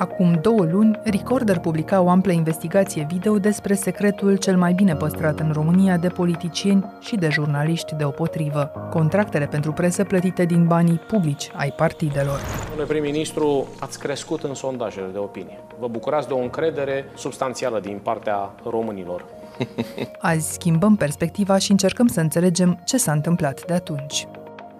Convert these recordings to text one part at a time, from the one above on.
Acum două luni, Recorder publica o amplă investigație video despre secretul cel mai bine păstrat în România de politicieni și de jurnaliști deopotrivă, contractele pentru presă plătite din banii publici ai partidelor. Domnule prim-ministru, ați crescut în sondajele de opinie. Vă bucurați de o încredere substanțială din partea românilor. Azi schimbăm perspectiva și încercăm să înțelegem ce s-a întâmplat de atunci.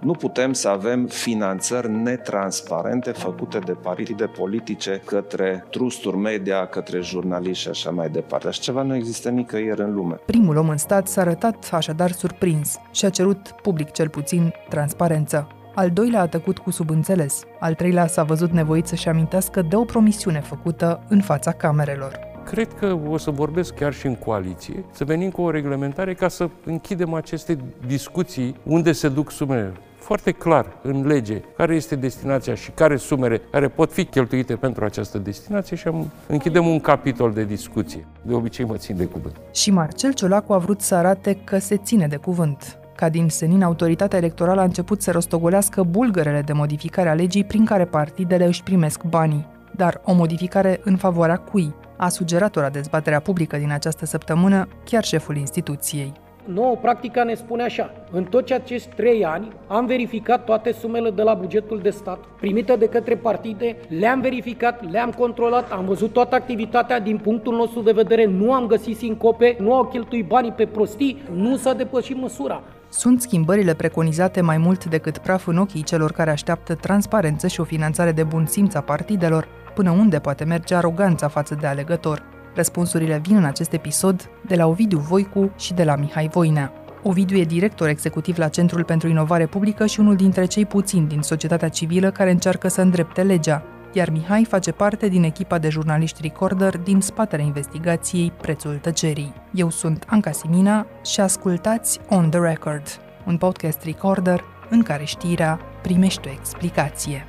Nu putem să avem finanțări netransparente făcute de partide politice către trusturi media, către jurnaliști și așa mai departe. Așa ceva nu există nicăieri în lume. Primul om în stat s-a arătat așadar surprins și a cerut, public cel puțin, transparență. Al doilea a tăcut cu subînțeles. Al treilea s-a văzut nevoit să-și amintească de o promisiune făcută în fața camerelor. Cred că o să vorbesc chiar și în coaliție, să venim cu o reglementare ca să închidem aceste discuții unde se duc sumele foarte clar în lege care este destinația și care sumere care pot fi cheltuite pentru această destinație și am, închidem un capitol de discuție. De obicei mă țin de cuvânt. Și Marcel Ciolacu a vrut să arate că se ține de cuvânt. Ca din senin, autoritatea electorală a început să rostogolească bulgărele de modificare a legii prin care partidele își primesc banii. Dar o modificare în favoarea cui? A sugerat ora dezbaterea publică din această săptămână chiar șeful instituției nouă practica ne spune așa. În toți acești trei ani am verificat toate sumele de la bugetul de stat primite de către partide, le-am verificat, le-am controlat, am văzut toată activitatea din punctul nostru de vedere, nu am găsit sincope, nu au cheltuit banii pe prostii, nu s-a depășit măsura. Sunt schimbările preconizate mai mult decât praf în ochii celor care așteaptă transparență și o finanțare de bun simț a partidelor, până unde poate merge aroganța față de alegător. Răspunsurile vin în acest episod de la Ovidiu Voicu și de la Mihai Voinea. Ovidiu e director executiv la Centrul pentru Inovare Publică și unul dintre cei puțini din societatea civilă care încearcă să îndrepte legea, iar Mihai face parte din echipa de jurnaliști Recorder din spatele investigației Prețul Tăcerii. Eu sunt Anca Simina și ascultați On The Record, un podcast Recorder în care știrea primește o explicație.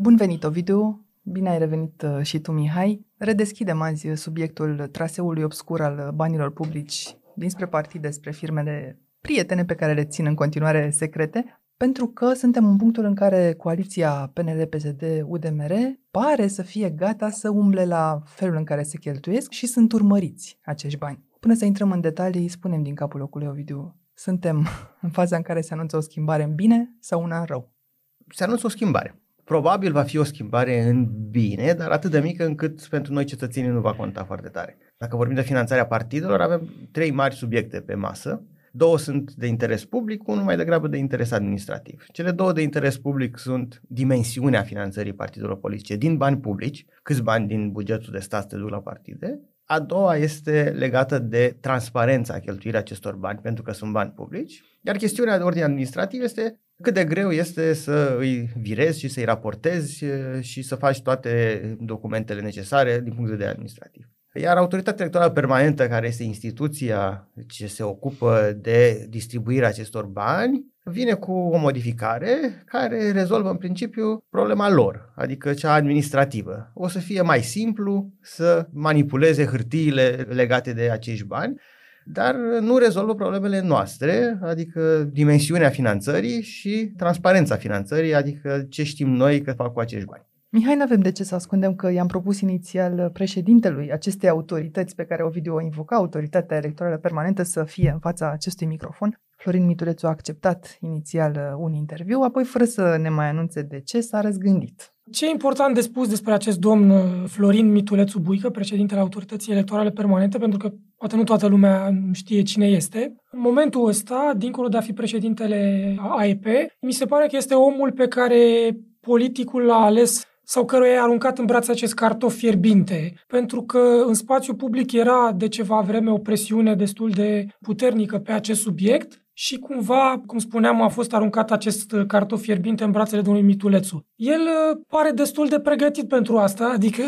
Bun venit, Ovidiu! Bine ai revenit uh, și tu, Mihai. Redeschidem azi subiectul traseului obscur al banilor publici dinspre partide spre firmele prietene pe care le țin în continuare secrete, pentru că suntem în punctul în care coaliția PNL-PSD-UDMR pare să fie gata să umble la felul în care se cheltuiesc și sunt urmăriți acești bani. Până să intrăm în detalii, spunem din capul locului, Ovidiu, suntem în faza în care se anunță o schimbare în bine sau una în rău? Se anunță o schimbare. Probabil va fi o schimbare în bine, dar atât de mică încât pentru noi cetățenii nu va conta foarte tare. Dacă vorbim de finanțarea partidelor, avem trei mari subiecte pe masă. Două sunt de interes public, unul mai degrabă de interes administrativ. Cele două de interes public sunt dimensiunea finanțării partidelor politice din bani publici, câți bani din bugetul de stat se duc la partide. A doua este legată de transparența cheltuirii acestor bani, pentru că sunt bani publici. Iar chestiunea de ordine administrativ este cât de greu este să îi virezi și să-i raportezi și să faci toate documentele necesare din punct de vedere administrativ. Iar autoritatea electorală permanentă, care este instituția ce se ocupă de distribuirea acestor bani, vine cu o modificare care rezolvă în principiu problema lor, adică cea administrativă. O să fie mai simplu să manipuleze hârtiile legate de acești bani dar nu rezolvă problemele noastre, adică dimensiunea finanțării și transparența finanțării, adică ce știm noi că fac cu acești bani. Mihai, nu avem de ce să ascundem că i-am propus inițial președintelui acestei autorități pe care Ovidiu o invoca, autoritatea electorală permanentă, să fie în fața acestui microfon. Florin Mitulețu a acceptat inițial un interviu, apoi, fără să ne mai anunțe de ce, s-a răzgândit. Ce e important de spus despre acest domn uh, Florin Mitulețu Buică, președintele Autorității Electorale Permanente, pentru că poate nu toată lumea știe cine este. În momentul ăsta, dincolo de a fi președintele AEP, mi se pare că este omul pe care politicul l-a ales sau căruia i-a aruncat în brațe acest cartof fierbinte, pentru că în spațiu public era de ceva vreme o presiune destul de puternică pe acest subiect și cumva, cum spuneam, a fost aruncat acest cartof fierbinte în brațele domnului Mitulețu. El uh, pare destul de pregătit pentru asta, adică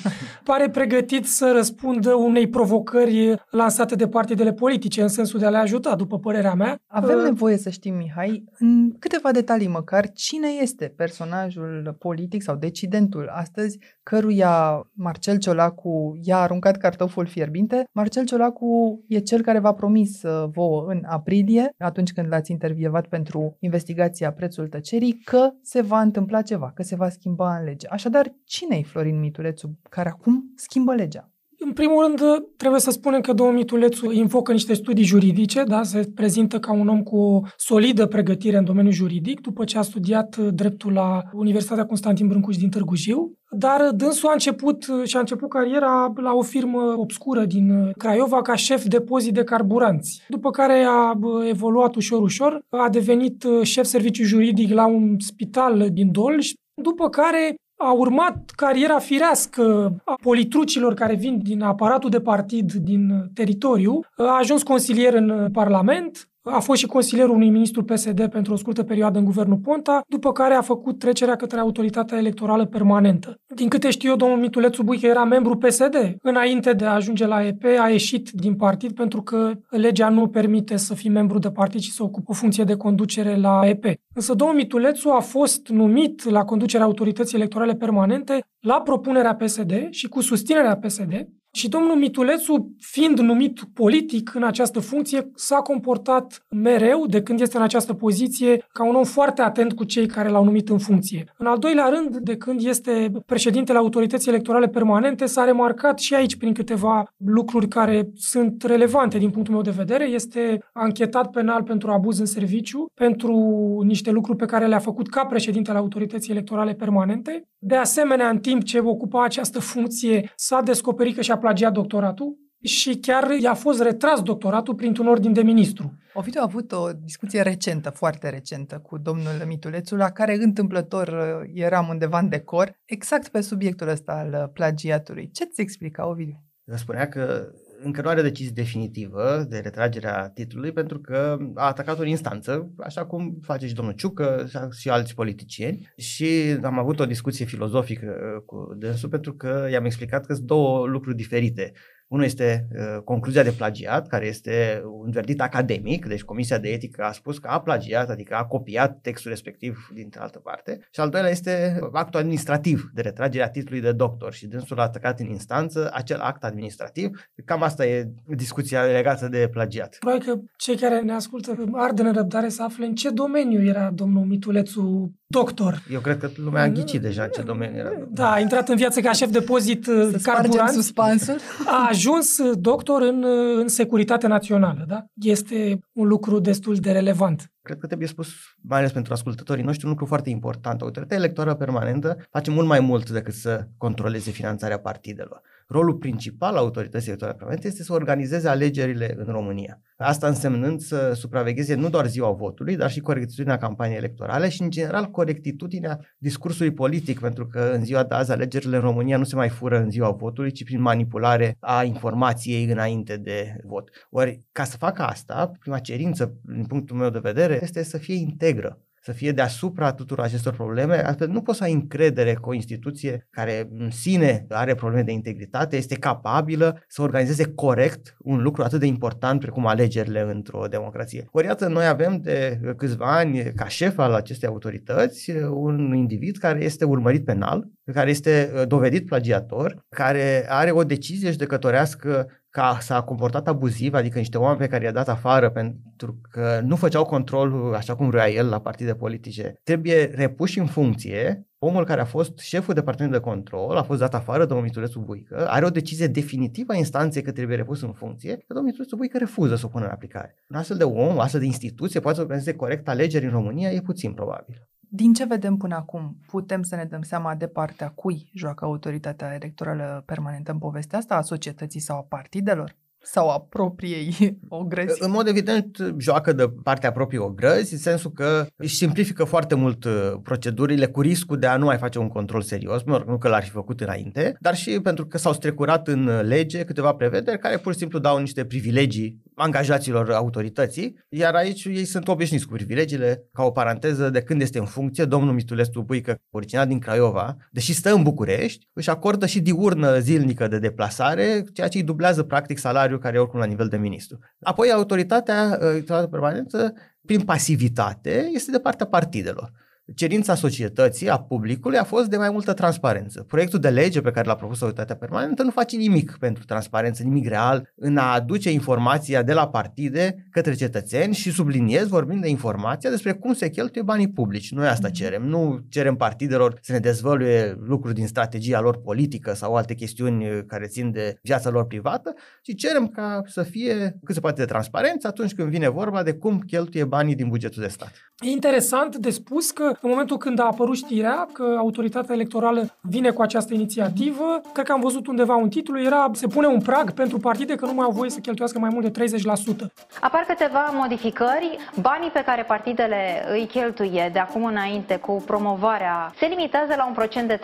pare pregătit să răspundă unei provocări lansate de partidele politice, în sensul de a le ajuta, după părerea mea. Avem uh, nevoie să știm, Mihai, în câteva detalii măcar, cine este personajul politic sau decidentul astăzi căruia Marcel Ciolacu i-a aruncat cartoful fierbinte. Marcel Ciolacu e cel care v-a promis uh, vouă în aprilie atunci când l-ați intervievat pentru investigația prețul tăcerii, că se va întâmpla ceva, că se va schimba în lege. Așadar, cine e Florin Mitulețu care acum schimbă legea? În primul rând, trebuie să spunem că domnul Mitulețu invocă niște studii juridice, da? se prezintă ca un om cu o solidă pregătire în domeniul juridic, după ce a studiat dreptul la Universitatea Constantin Brâncuș din Târgu Jiu, dar dânsul a început și a început cariera la o firmă obscură din Craiova ca șef depozit de carburanți. După care a evoluat ușor, ușor, a devenit șef serviciu juridic la un spital din Dolj, după care a urmat cariera firească a politrucilor care vin din aparatul de partid din teritoriu, a ajuns consilier în Parlament, a fost și consilierul unui ministru PSD pentru o scurtă perioadă în guvernul Ponta, după care a făcut trecerea către autoritatea electorală permanentă. Din câte știu eu, domnul Mitulețu Buică era membru PSD. Înainte de a ajunge la EP, a ieșit din partid pentru că legea nu permite să fii membru de partid și să ocupe o funcție de conducere la EP. Însă domnul Mitulețu a fost numit la conducerea autorității electorale permanente la propunerea PSD și cu susținerea PSD și domnul Mitulețu, fiind numit politic în această funcție, s-a comportat mereu, de când este în această poziție, ca un om foarte atent cu cei care l-au numit în funcție. În al doilea rând, de când este președintele autorității electorale permanente, s-a remarcat și aici prin câteva lucruri care sunt relevante din punctul meu de vedere. Este anchetat penal pentru abuz în serviciu, pentru niște lucruri pe care le-a făcut ca președintele autorității electorale permanente. De asemenea, în timp ce ocupa această funcție, s-a descoperit că și-a plagiat doctoratul și chiar i-a fost retras doctoratul printr-un ordin de ministru. Ovidiu a avut o discuție recentă, foarte recentă, cu domnul Mitulețu, la care întâmplător uh, eram undeva în decor, exact pe subiectul ăsta al uh, plagiatului. Ce ți explica, Ovidiu? Spunea că încă nu are decizie definitivă de retragerea titlului pentru că a atacat o instanță, așa cum face și domnul Ciucă și alți politicieni și am avut o discuție filozofică uh, cu dânsul pentru că i-am explicat că sunt două lucruri diferite. Unul este uh, concluzia de plagiat, care este un verdict academic, deci Comisia de Etică a spus că a plagiat, adică a copiat textul respectiv dintr altă parte. Și al doilea este actul administrativ de retragere a titlului de doctor și dânsul a atacat în instanță acel act administrativ. Cam asta e discuția legată de plagiat. Probabil că cei care ne ascultă arde răbdare să afle în ce domeniu era domnul Mitulețu doctor. Eu cred că lumea a ghicit deja în ce domeniu era. Da, a intrat în viață ca șef de pozit carburant. suspansul. A ajuns doctor în, în securitate națională, da? Este un lucru destul de relevant. Cred că trebuie spus, mai ales pentru ascultătorii noștri, un lucru foarte important. Autoritatea electorală permanentă face mult mai mult decât să controleze finanțarea partidelor. Rolul principal al autorității electorale permanente este să organizeze alegerile în România. Asta însemnând să supravegheze nu doar ziua votului, dar și corectitudinea campaniei electorale și, în general, corectitudinea discursului politic, pentru că în ziua de azi alegerile în România nu se mai fură în ziua votului, ci prin manipulare a informației înainte de vot. Ori, ca să facă asta, prima cerință, din punctul meu de vedere, este să fie integră să fie deasupra tuturor acestor probleme, astfel nu poți să ai încredere că o instituție care în sine are probleme de integritate este capabilă să organizeze corect un lucru atât de important precum alegerile într-o democrație. Ori iată, noi avem de câțiva ani ca șef al acestei autorități un individ care este urmărit penal, care este dovedit plagiator, care are o decizie judecătorească ca s-a comportat abuziv, adică niște oameni pe care i-a dat afară pentru că nu făceau control așa cum vrea el la partide politice, trebuie repuși în funcție. Omul care a fost șeful departamentului de control a fost dat afară, domnul Mitulețu Buică, are o decizie definitivă a instanței că trebuie repus în funcție, că domnul Mitulețu Buică refuză să o pună în aplicare. Un astfel de om, o astfel de instituție poate să organizeze corect alegeri în România, e puțin probabil. Din ce vedem până acum, putem să ne dăm seama de partea cui joacă autoritatea electorală permanentă în povestea asta, a societății sau a partidelor? sau a propriei ogrăzi? În mod evident, joacă de partea propriei ogrăzi, în sensul că își simplifică foarte mult uh, procedurile cu riscul de a nu mai face un control serios, mă rog, nu că l-ar fi făcut înainte, dar și pentru că s-au strecurat în lege câteva prevederi care pur și simplu dau niște privilegii angajaților autorității, iar aici ei sunt obișnuiți cu privilegiile. Ca o paranteză, de când este în funcție, domnul Mitulescu Buică, original din Craiova, deși stă în București, își acordă și diurnă zilnică de deplasare, ceea ce îi dublează practic salariul care e oricum la nivel de ministru. Apoi autoritatea, autoritatea permanentă, prin pasivitate, este de partea partidelor. Cerința societății, a publicului, a fost de mai multă transparență. Proiectul de lege pe care l-a propus Autoritatea Permanentă nu face nimic pentru transparență, nimic real, în a aduce informația de la partide către cetățeni și subliniez, vorbind de informația despre cum se cheltuie banii publici. Noi asta mhm. cerem. Nu cerem partidelor să ne dezvăluie lucruri din strategia lor politică sau alte chestiuni care țin de viața lor privată, ci cerem ca să fie cât se poate de transparență atunci când vine vorba de cum cheltuie banii din bugetul de stat. E interesant de spus că în momentul când a apărut știrea că autoritatea electorală vine cu această inițiativă, cred că am văzut undeva un titlu, era se pune un prag pentru partide că nu mai au voie să cheltuiască mai mult de 30%. Apar câteva modificări. Banii pe care partidele îi cheltuie de acum înainte cu promovarea se limitează la un procent de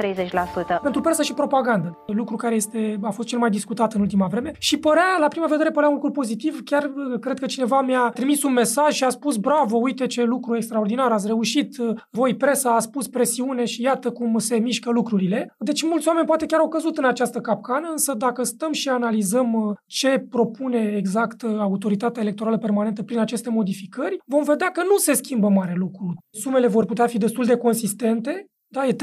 30%. Pentru presă și propagandă, lucru care este, a fost cel mai discutat în ultima vreme și părea, la prima vedere, părea un lucru pozitiv. Chiar cred că cineva mi-a trimis un mesaj și a spus bravo, uite ce lucru extraordinar, ați reușit, voi presa a spus presiune și iată cum se mișcă lucrurile. Deci mulți oameni poate chiar au căzut în această capcană, însă dacă stăm și analizăm uh, ce propune exact uh, autoritatea electorală permanentă prin aceste modificări, vom vedea că nu se schimbă mare lucru. Sumele vor putea fi destul de consistente, da, e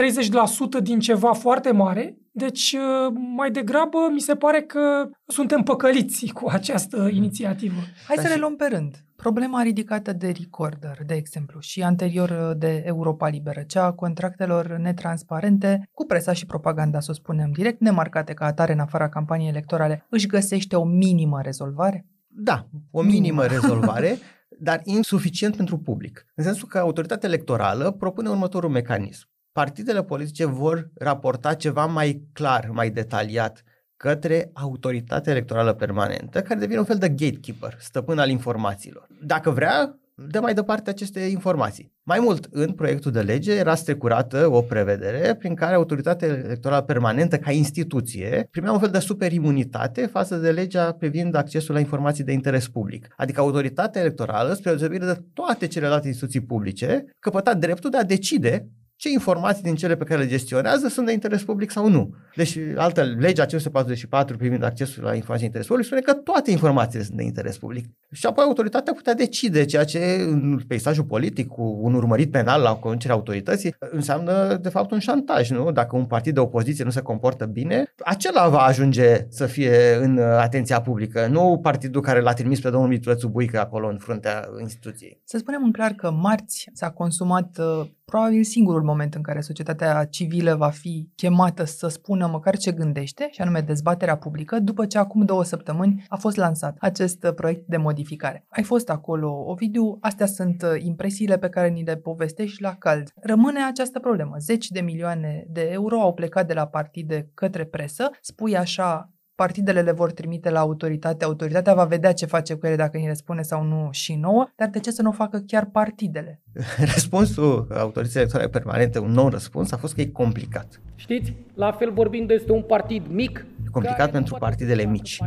30% din ceva foarte mare, deci uh, mai degrabă mi se pare că suntem păcăliți cu această inițiativă. Hai să le luăm pe rând. Problema ridicată de Recorder, de exemplu, și anterior uh, de Europa Liberă, cea a contractelor netransparente, cu presa și propaganda, să o spunem direct, nemarcate ca atare în afara campaniei electorale, își găsește o minimă rezolvare? Da, o minimă, minimă rezolvare, dar insuficient pentru public. În sensul că autoritatea electorală propune următorul mecanism. Partidele politice vor raporta ceva mai clar, mai detaliat către autoritatea electorală permanentă, care devine un fel de gatekeeper, stăpân al informațiilor. Dacă vrea, dă mai departe aceste informații. Mai mult, în proiectul de lege era strecurată o prevedere prin care autoritatea electorală permanentă ca instituție primea un fel de superimunitate față de legea privind accesul la informații de interes public. Adică autoritatea electorală, spre deosebire de toate celelalte instituții publice, căpăta dreptul de a decide ce informații din cele pe care le gestionează sunt de interes public sau nu. Deci, altă legea 544 privind accesul la informații de interes public spune că toate informațiile sunt de interes public. Și apoi autoritatea putea decide ceea ce în peisajul politic cu un urmărit penal la conducerea autorității înseamnă de fapt un șantaj, nu? Dacă un partid de opoziție nu se comportă bine, acela va ajunge să fie în atenția publică, nu partidul care l-a trimis pe domnul Mitulățu Buică acolo în fruntea instituției. Să spunem în clar că marți s-a consumat uh, probabil singurul moment în care societatea civilă va fi chemată să spună măcar ce gândește, și anume dezbaterea publică, după ce acum două săptămâni a fost lansat acest uh, proiect de modificare. Ai fost acolo, Ovidiu, astea sunt uh, impresiile pe care ni le povestești la cald. Rămâne această problemă. Zeci de milioane de euro au plecat de la partide către presă, spui așa, partidele le vor trimite la autoritate, autoritatea va vedea ce face cu ele dacă îi răspunde sau nu și nouă, dar de ce să nu o facă chiar partidele? Răspunsul autorității electorale permanente, un nou răspuns, a fost că e complicat. Știți, la fel vorbim despre un partid mic. E complicat pentru partidele mici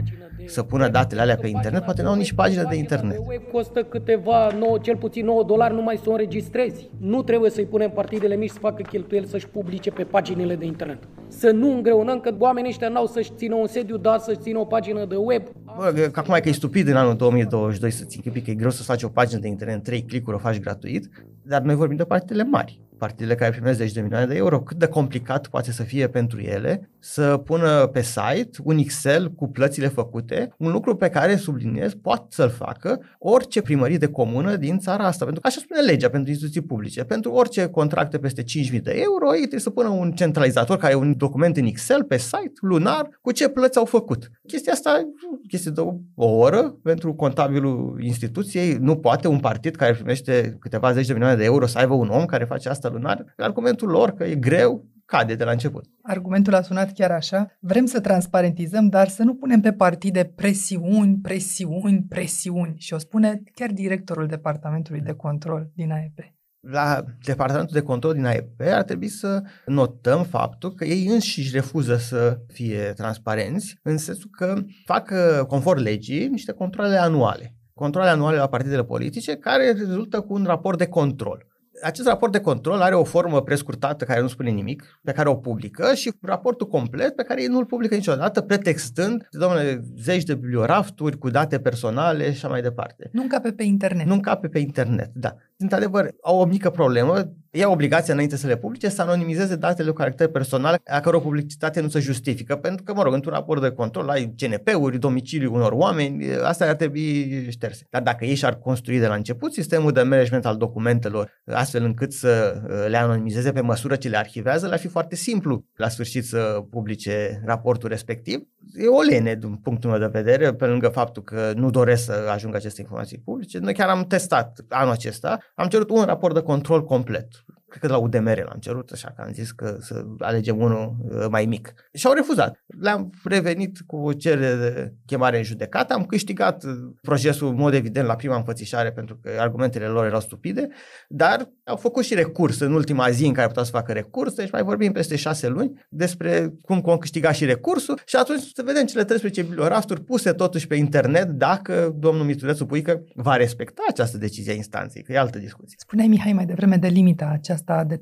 să pună datele alea pe internet, poate nu au nici pagină de internet. Web costă câteva, 9, cel puțin 9 dolari numai să o înregistrezi. Nu trebuie să-i punem partidele mici să facă cheltuieli să-și publice pe paginile de internet. Să nu îngreunăm că oamenii ăștia n-au să-și țină un sediu, dar să-și țină o pagină de web. Bă, că acum e că e stupid în anul 2022 să-ți închipi că e greu să faci o pagină de internet, 3 clicuri o faci gratuit, dar noi vorbim de partidele mari partidele care primesc 10 de milioane de euro, cât de complicat poate să fie pentru ele să pună pe site un Excel cu plățile făcute, un lucru pe care, subliniez, poate să-l facă orice primărie de comună din țara asta. Pentru că așa spune legea pentru instituții publice. Pentru orice contracte peste 5.000 de euro, ei trebuie să pună un centralizator care e un document în Excel pe site, lunar, cu ce plăți au făcut. Chestia asta, chestie de o oră pentru contabilul instituției, nu poate un partid care primește câteva zeci de milioane de euro să aibă un om care face asta lunar. Argumentul lor că e greu, cade de la început. Argumentul a sunat chiar așa. Vrem să transparentizăm, dar să nu punem pe partide presiuni, presiuni, presiuni. Și o spune chiar directorul Departamentului de Control din AEP. La Departamentul de Control din AEP ar trebui să notăm faptul că ei înșiși refuză să fie transparenți, în sensul că fac, conform legii, niște controle anuale. Controle anuale la partidele politice care rezultă cu un raport de control acest raport de control are o formă prescurtată care nu spune nimic, pe care o publică și raportul complet pe care ei nu-l publică niciodată, pretextând, domnule, zeci de bibliorafturi cu date personale și așa mai departe. Nu încape pe internet. Nu încape pe internet, da. Într-adevăr, au o mică problemă ia obligația înainte să le publice să anonimizeze datele cu caracter personal a căror publicitate nu se justifică. Pentru că, mă rog, într-un raport de control ai CNP-uri, domiciliul unor oameni, asta ar trebui șterse. Dar dacă ei și-ar construi de la început sistemul de management al documentelor astfel încât să uh, le anonimizeze pe măsură ce le arhivează, le-ar fi foarte simplu la sfârșit să publice raportul respectiv. E o lene din punctul meu de vedere, pe lângă faptul că nu doresc să ajungă aceste informații publice. Noi chiar am testat anul acesta, am cerut un raport de control complet cred că de la UDMR l-am cerut, așa că am zis că să alegem unul uh, mai mic. Și au refuzat. Le-am revenit cu o cerere de chemare în judecată, am câștigat uh, procesul în mod evident la prima înfățișare pentru că argumentele lor erau stupide, dar au făcut și recurs în ultima zi în care puteau să facă recurs, deci mai vorbim peste șase luni despre cum vom câștiga și recursul și atunci să vedem cele 13 bibliorasturi puse totuși pe internet dacă domnul Mitulețu Puică va respecta această decizie a instanței, că e altă discuție. Spuneai, Mihai, mai devreme de limita aceasta asta de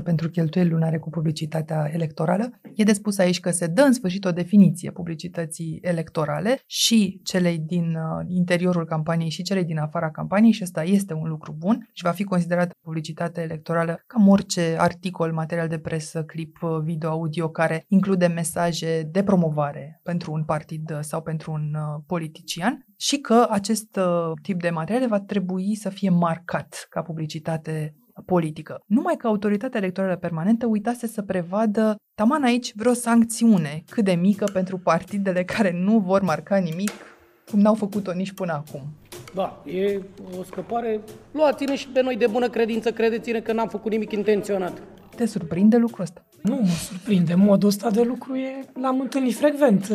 30% pentru cheltuieli lunare cu publicitatea electorală. E de spus aici că se dă în sfârșit o definiție publicității electorale și celei din uh, interiorul campaniei și celei din afara campaniei și ăsta este un lucru bun și va fi considerată publicitate electorală cam orice articol, material de presă, clip, uh, video, audio care include mesaje de promovare pentru un partid uh, sau pentru un politician și că acest tip de materiale va trebui să fie marcat ca publicitate politică. Numai că autoritatea electorală permanentă uitase să prevadă taman aici vreo sancțiune cât de mică pentru partidele care nu vor marca nimic, cum n-au făcut-o nici până acum. Da, e o scăpare. Luați-ne și pe noi de bună credință, credeți-ne că n-am făcut nimic intenționat. Te surprinde lucrul ăsta? Nu mă surprinde. Modul ăsta de lucru e, l-am întâlnit frecvent.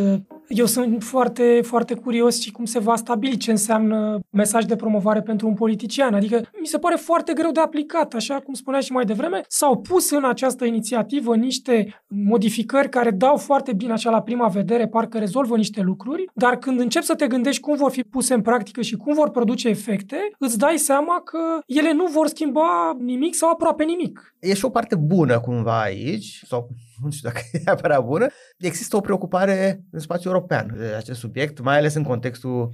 Eu sunt foarte, foarte curios și cum se va stabili ce înseamnă mesaj de promovare pentru un politician. Adică mi se pare foarte greu de aplicat, așa cum spunea și mai devreme. S-au pus în această inițiativă niște modificări care dau foarte bine așa la prima vedere, parcă rezolvă niște lucruri, dar când începi să te gândești cum vor fi puse în practică și cum vor produce efecte, îți dai seama că ele nu vor schimba nimic sau aproape nimic. E și o parte bună cumva aici, sau nu știu dacă e neapărat bună, există o preocupare în spațiul european de acest subiect, mai ales în contextul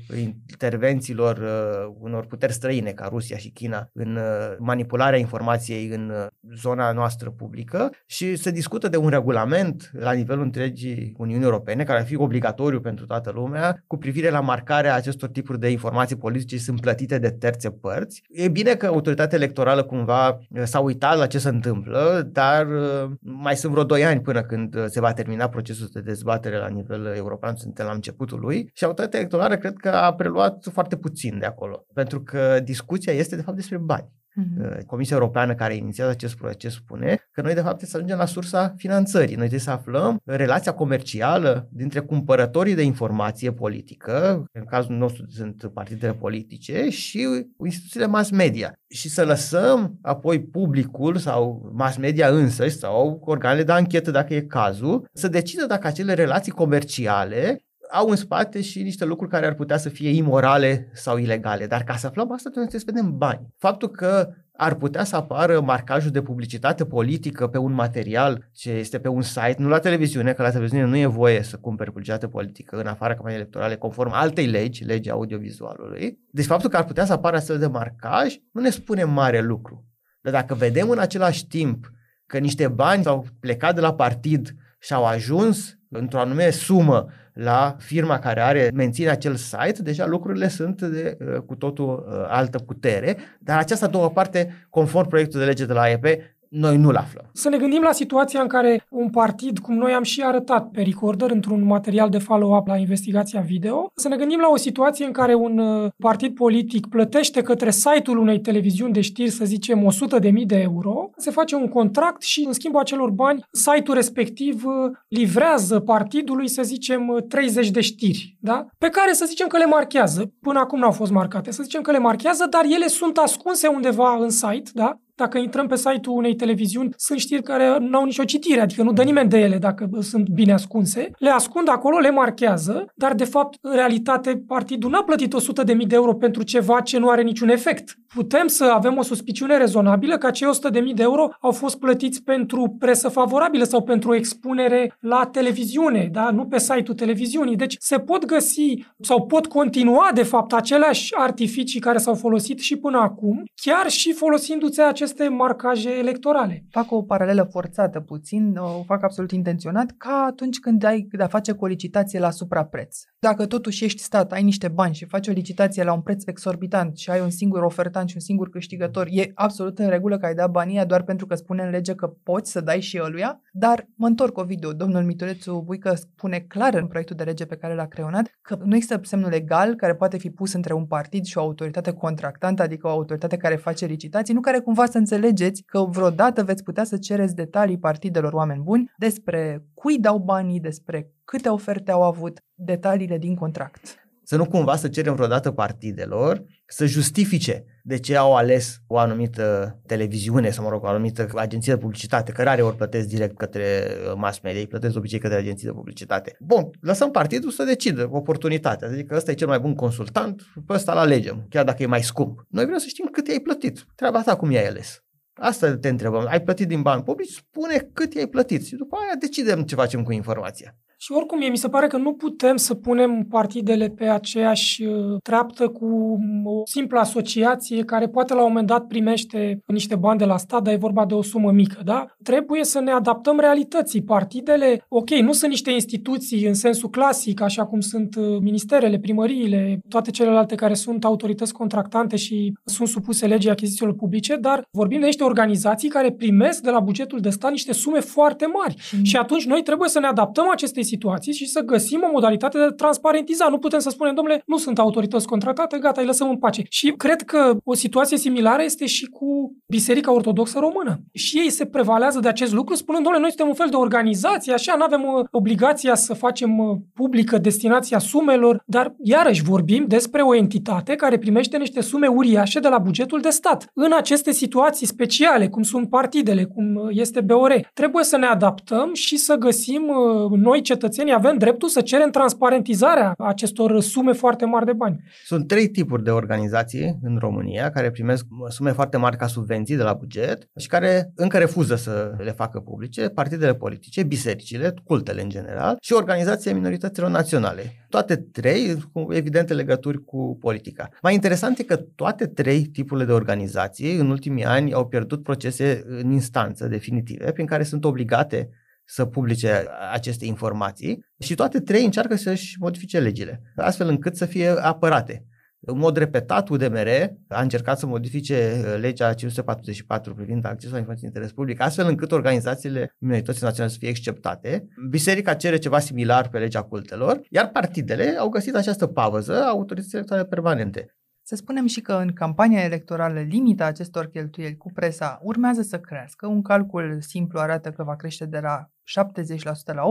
intervențiilor uh, unor puteri străine ca Rusia și China în uh, manipularea informației în uh, zona noastră publică și se discută de un regulament la nivelul întregii Uniunii Europene care ar fi obligatoriu pentru toată lumea cu privire la marcarea acestor tipuri de informații politice sunt plătite de terțe părți. E bine că autoritatea electorală cumva uh, s-a uitat la ce se întâmplă, dar uh, mai sunt vreo 2 ani ani până când uh, se va termina procesul de dezbatere la nivel european, suntem la începutul lui și autoritatea electorală cred că a preluat foarte puțin de acolo, pentru că discuția este de fapt despre bani. Uh-huh. Comisia Europeană care inițiază acest proces spune că noi de fapt trebuie să ajungem la sursa finanțării. Noi trebuie să aflăm relația comercială dintre cumpărătorii de informație politică, în cazul nostru sunt partidele politice, și instituțiile mass media. Și să lăsăm apoi publicul sau mass media însăși sau organele de anchetă, dacă e cazul, să decidă dacă acele relații comerciale au în spate și niște lucruri care ar putea să fie imorale sau ilegale. Dar ca să aflăm asta, trebuie să vedem bani. Faptul că ar putea să apară marcajul de publicitate politică pe un material ce este pe un site, nu la televiziune, că la televiziune nu e voie să cumperi publicitate politică în afara campaniei electorale conform altei legi, legii audiovizualului. Deci faptul că ar putea să apară astfel de marcaj nu ne spune mare lucru. Dar dacă vedem în același timp că niște bani au plecat de la partid și au ajuns într-o anume sumă la firma care are menține acel site, deja lucrurile sunt de uh, cu totul uh, altă putere, dar această a doua parte, conform proiectului de lege de la AEP, noi nu-l aflăm. Să ne gândim la situația în care un partid, cum noi am și arătat pe Recorder într-un material de follow-up la investigația video, să ne gândim la o situație în care un uh, partid politic plătește către site-ul unei televiziuni de știri, să zicem, 100.000 de euro, se face un contract și în schimbul acelor bani, site-ul respectiv uh, livrează partidului, să zicem, 30 uh, de știri, da? pe care să zicem că le marchează. Până acum n-au fost marcate. Să zicem că le marchează, dar ele sunt ascunse undeva în site, da? Dacă intrăm pe site-ul unei televiziuni, sunt știri care nu au nicio citire, adică nu dă nimeni de ele dacă sunt bine ascunse. Le ascund acolo, le marchează, dar de fapt, în realitate, partidul n-a plătit 100.000 de euro pentru ceva ce nu are niciun efect. putem să avem o suspiciune rezonabilă că acei 100.000 de euro au fost plătiți pentru presă favorabilă sau pentru expunere la televiziune, da? nu pe site-ul televiziunii. Deci se pot găsi sau pot continua, de fapt, aceleași artificii care s-au folosit și până acum, chiar și folosindu-se aceste marcaje electorale. Fac o paralelă forțată puțin, o fac absolut intenționat, ca atunci când ai de-a face cu o licitație la suprapreț. Dacă totuși ești stat, ai niște bani și faci o licitație la un preț exorbitant și ai un singur ofertant și un singur câștigător, e absolut în regulă că ai dat banii doar pentru că spune în lege că poți să dai și ăluia, dar mă întorc o video. Domnul Mitulețu Buică spune clar în proiectul de lege pe care l-a creionat că nu există semnul legal care poate fi pus între un partid și o autoritate contractantă, adică o autoritate care face licitații, nu care cumva să înțelegeți că vreodată veți putea să cereți detalii partidelor oameni buni despre cui dau banii, despre câte oferte au avut, detaliile din contract. Să nu cumva să cerem vreodată partidelor să justifice de ce au ales o anumită televiziune sau, mă rog, o anumită agenție de publicitate, care are ori plătesc direct către uh, mass media, îi plătesc de obicei către agenții de publicitate. Bun, lăsăm partidul să decidă oportunitatea, adică ăsta e cel mai bun consultant, pe ăsta îl alegem, chiar dacă e mai scump. Noi vrem să știm cât i-ai plătit, treaba ta cum i-ai ales. Asta te întrebăm. Ai plătit din bani publici? Spune cât i-ai plătit și după aia decidem ce facem cu informația. Și oricum, mie mi se pare că nu putem să punem partidele pe aceeași uh, treaptă cu o simplă asociație care poate la un moment dat primește niște bani de la stat, dar e vorba de o sumă mică, da? Trebuie să ne adaptăm realității. Partidele, ok, nu sunt niște instituții în sensul clasic, așa cum sunt uh, ministerele, primăriile, toate celelalte care sunt autorități contractante și sunt supuse legii achizițiilor publice, dar vorbim de niște organizații care primesc de la bugetul de stat niște sume foarte mari. Mm. Și atunci noi trebuie să ne adaptăm acestei situații și să găsim o modalitate de a transparentiza. Nu putem să spunem, domnule, nu sunt autorități contractate, gata, îi lăsăm în pace. Și cred că o situație similară este și cu Biserica Ortodoxă Română. Și ei se prevalează de acest lucru, spunând, domnule, noi suntem un fel de organizație, așa, nu avem uh, obligația să facem uh, publică destinația sumelor, dar iarăși vorbim despre o entitate care primește niște sume uriașe de la bugetul de stat. În aceste situații speciale, cum sunt partidele, cum uh, este BOR, trebuie să ne adaptăm și să găsim noi ce cetățenii avem dreptul să cerem transparentizarea acestor sume foarte mari de bani. Sunt trei tipuri de organizații în România care primesc sume foarte mari ca subvenții de la buget și care încă refuză să le facă publice, partidele politice, bisericile, cultele în general și organizația minorităților naționale. Toate trei cu evidente legături cu politica. Mai interesant e că toate trei tipurile de organizații în ultimii ani au pierdut procese în instanță definitive prin care sunt obligate să publice aceste informații și toate trei încearcă să-și modifice legile, astfel încât să fie apărate. În mod repetat, UDMR a încercat să modifice uh, legea 544 privind accesul la informații de interes public, astfel încât organizațiile minorității naționale să fie exceptate. Biserica cere ceva similar pe legea cultelor, iar partidele au găsit această pauză a autorității electorale permanente. Să spunem și că în campania electorală limita acestor cheltuieli cu presa urmează să crească. Un calcul simplu arată că va crește de la 70% la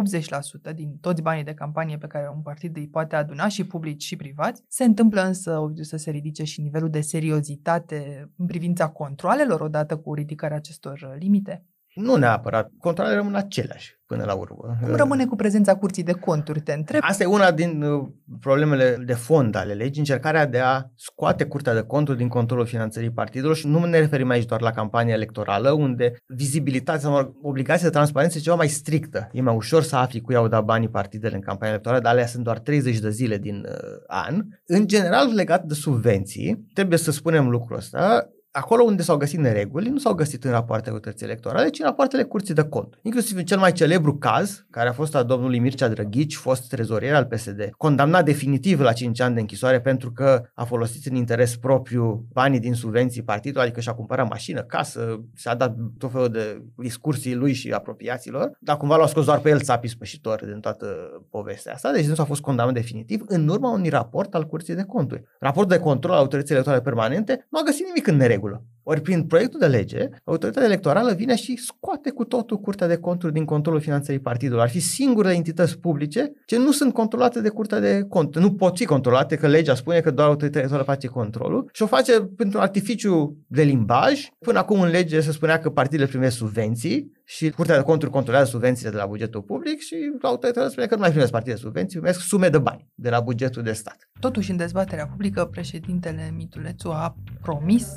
80% din toți banii de campanie pe care un partid îi poate aduna și publici și privați. Se întâmplă însă să se ridice și nivelul de seriozitate în privința controlelor odată cu ridicarea acestor limite. Nu neapărat. Controlele rămân aceleași până la urmă. Cum rămâne cu prezența curții de conturi, te întreb? Asta e una din uh, problemele de fond ale legii, încercarea de a scoate curtea de conturi din controlul finanțării partidelor și nu ne referim aici doar la campania electorală, unde vizibilitatea sau obligația de transparență e ceva mai strictă. E mai ușor să afli cu au dat banii partidele în campania electorală, dar alea sunt doar 30 de zile din uh, an. În general, legat de subvenții, trebuie să spunem lucrul ăsta, acolo unde s-au găsit nereguli, nu s-au găsit în rapoartele autorității electorale, ci în rapoartele curții de cont. Inclusiv în cel mai celebru caz, care a fost al domnului Mircea Drăghici, fost trezorier al PSD, condamnat definitiv la 5 ani de închisoare pentru că a folosit în interes propriu banii din subvenții partidului, adică și-a cumpărat mașină, casă, și-a dat tot felul de discursii lui și apropiaților, dar cumva l-au scos doar pe el țapii spășitor din toată povestea asta, deci nu s-a fost condamnat definitiv în urma unui raport al curții de conturi. Raportul de control al autorității electorale permanente nu a găsit nimic în neregulă regulă. Ori prin proiectul de lege, autoritatea electorală vine și scoate cu totul Curtea de Conturi din controlul finanțării partidului. Ar fi singurele entități publice ce nu sunt controlate de Curtea de Conturi. Nu pot fi controlate, că legea spune că doar autoritatea electorală face controlul și o face pentru artificiu de limbaj. Până acum în lege se spunea că partidele primesc subvenții și Curtea de Conturi controlează subvențiile de la bugetul public și autoritatea spune că nu mai primesc partide subvenții, primesc sume de bani de la bugetul de stat. Totuși, în dezbaterea publică, președintele Mitulețu a promis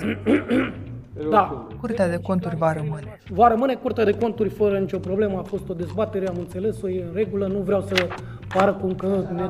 Da. Curtea de Conturi va rămâne. Va rămâne Curtea de Conturi fără nicio problemă. A fost o dezbatere, am înțeles-o, e în regulă. Nu vreau să pară cum că ne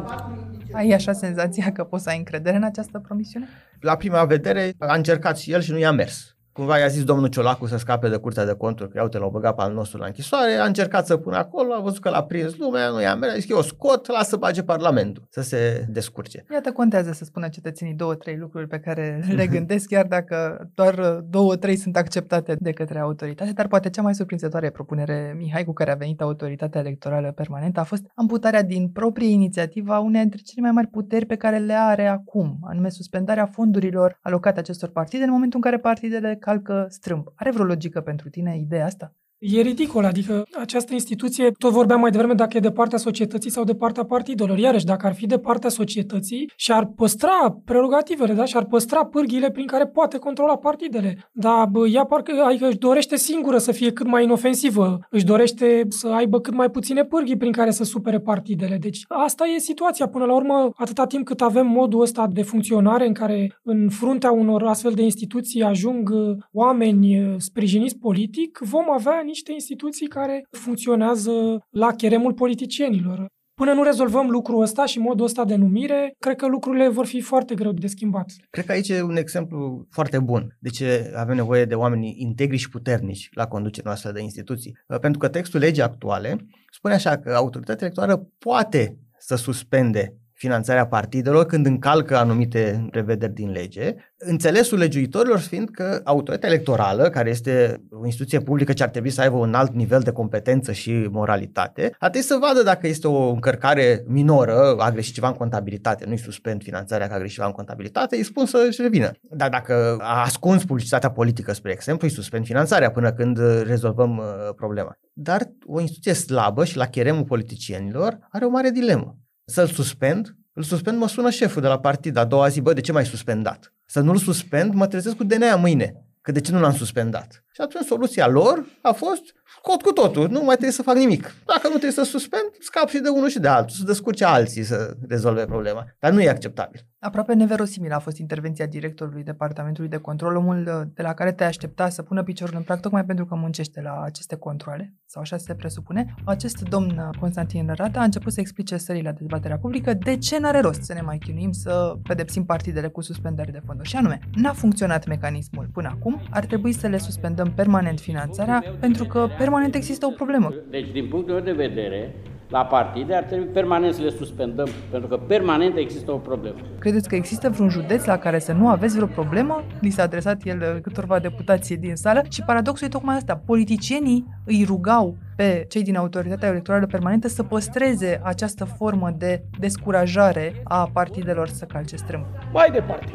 Ai așa senzația că poți să ai încredere în această promisiune? La prima vedere a încercat și el și nu i-a mers. Cumva i-a zis domnul Ciolacu să scape de curtea de conturi, că iau te l-au băgat pe al nostru la închisoare, a încercat să pună acolo, a văzut că l-a prins lumea, nu i-a mers, a zis că eu scot, lasă să bage Parlamentul, să se descurce. Iată, contează să spună cetățenii două, trei lucruri pe care le gândesc, chiar dacă doar două, trei sunt acceptate de către autoritate, dar poate cea mai surprinzătoare propunere, Mihai, cu care a venit autoritatea electorală permanentă, a fost amputarea din proprie inițiativă a unei dintre cele mai mari puteri pe care le are acum, anume suspendarea fondurilor alocate acestor partide în momentul în care partidele calcă strâmb. Are vreo logică pentru tine ideea asta? E ridicol, adică această instituție, tot vorbeam mai devreme dacă e de partea societății sau de partea partidelor. Iarăși, dacă ar fi de partea societății și ar păstra prerogativele, da? și ar păstra pârghile prin care poate controla partidele. Dar bă, ea parcă adică își dorește singură să fie cât mai inofensivă, își dorește să aibă cât mai puține pârghii prin care să supere partidele. Deci asta e situația. Până la urmă, atâta timp cât avem modul ăsta de funcționare în care în fruntea unor astfel de instituții ajung uh, oameni uh, sprijiniți politic, vom avea niște instituții care funcționează la cheremul politicienilor. Până nu rezolvăm lucrul ăsta și modul ăsta de numire, cred că lucrurile vor fi foarte greu de schimbat. Cred că aici e un exemplu foarte bun de ce avem nevoie de oameni integri și puternici la conducerea noastră de instituții. Pentru că textul legii actuale spune așa că autoritatea electorală poate să suspende finanțarea partidelor când încalcă anumite prevederi din lege, înțelesul legiuitorilor fiind că autoritatea electorală, care este o instituție publică ce ar trebui să aibă un alt nivel de competență și moralitate, ar trebui să vadă dacă este o încărcare minoră, a greșit ceva în contabilitate, nu-i suspend finanțarea că a greșit ceva în contabilitate, îi spun să-și revină. Dar dacă a ascuns publicitatea politică, spre exemplu, îi suspend finanțarea până când rezolvăm uh, problema. Dar o instituție slabă și la cheremul politicienilor are o mare dilemă să-l suspend, îl suspend, mă sună șeful de la partid a doua zi, bă, de ce m-ai suspendat? Să nu-l suspend, mă trezesc cu DNA mâine, că de ce nu l-am suspendat? Și atunci soluția lor a fost scot cu totul, nu mai trebuie să fac nimic. Dacă nu trebuie să suspend, scap și de unul și de altul, să descurce alții să rezolve problema. Dar nu e acceptabil. Aproape neverosimil a fost intervenția directorului Departamentului de Control, omul uh, de la care te aștepta să pună piciorul în prag, tocmai pentru că muncește la aceste controle, sau așa se presupune. Acest domn uh, Constantin Lărata a început să explice sării la dezbaterea publică de ce n-are rost să ne mai chinuim să pedepsim partidele cu suspendări de fonduri. Și anume, n-a funcționat mecanismul până acum, ar trebui să le suspendăm permanent finanțarea, pentru că permanent există o problemă. Deci, din punctul meu de vedere, la partide ar trebui permanent să le suspendăm, pentru că permanent există o problemă. Credeți că există vreun județ la care să nu aveți vreo problemă? Li s-a adresat el uh, câtorva deputații din sală și paradoxul e tocmai asta. Politicienii îi rugau pe cei din autoritatea electorală permanentă să păstreze această formă de descurajare a partidelor să calce strâmb. Mai departe.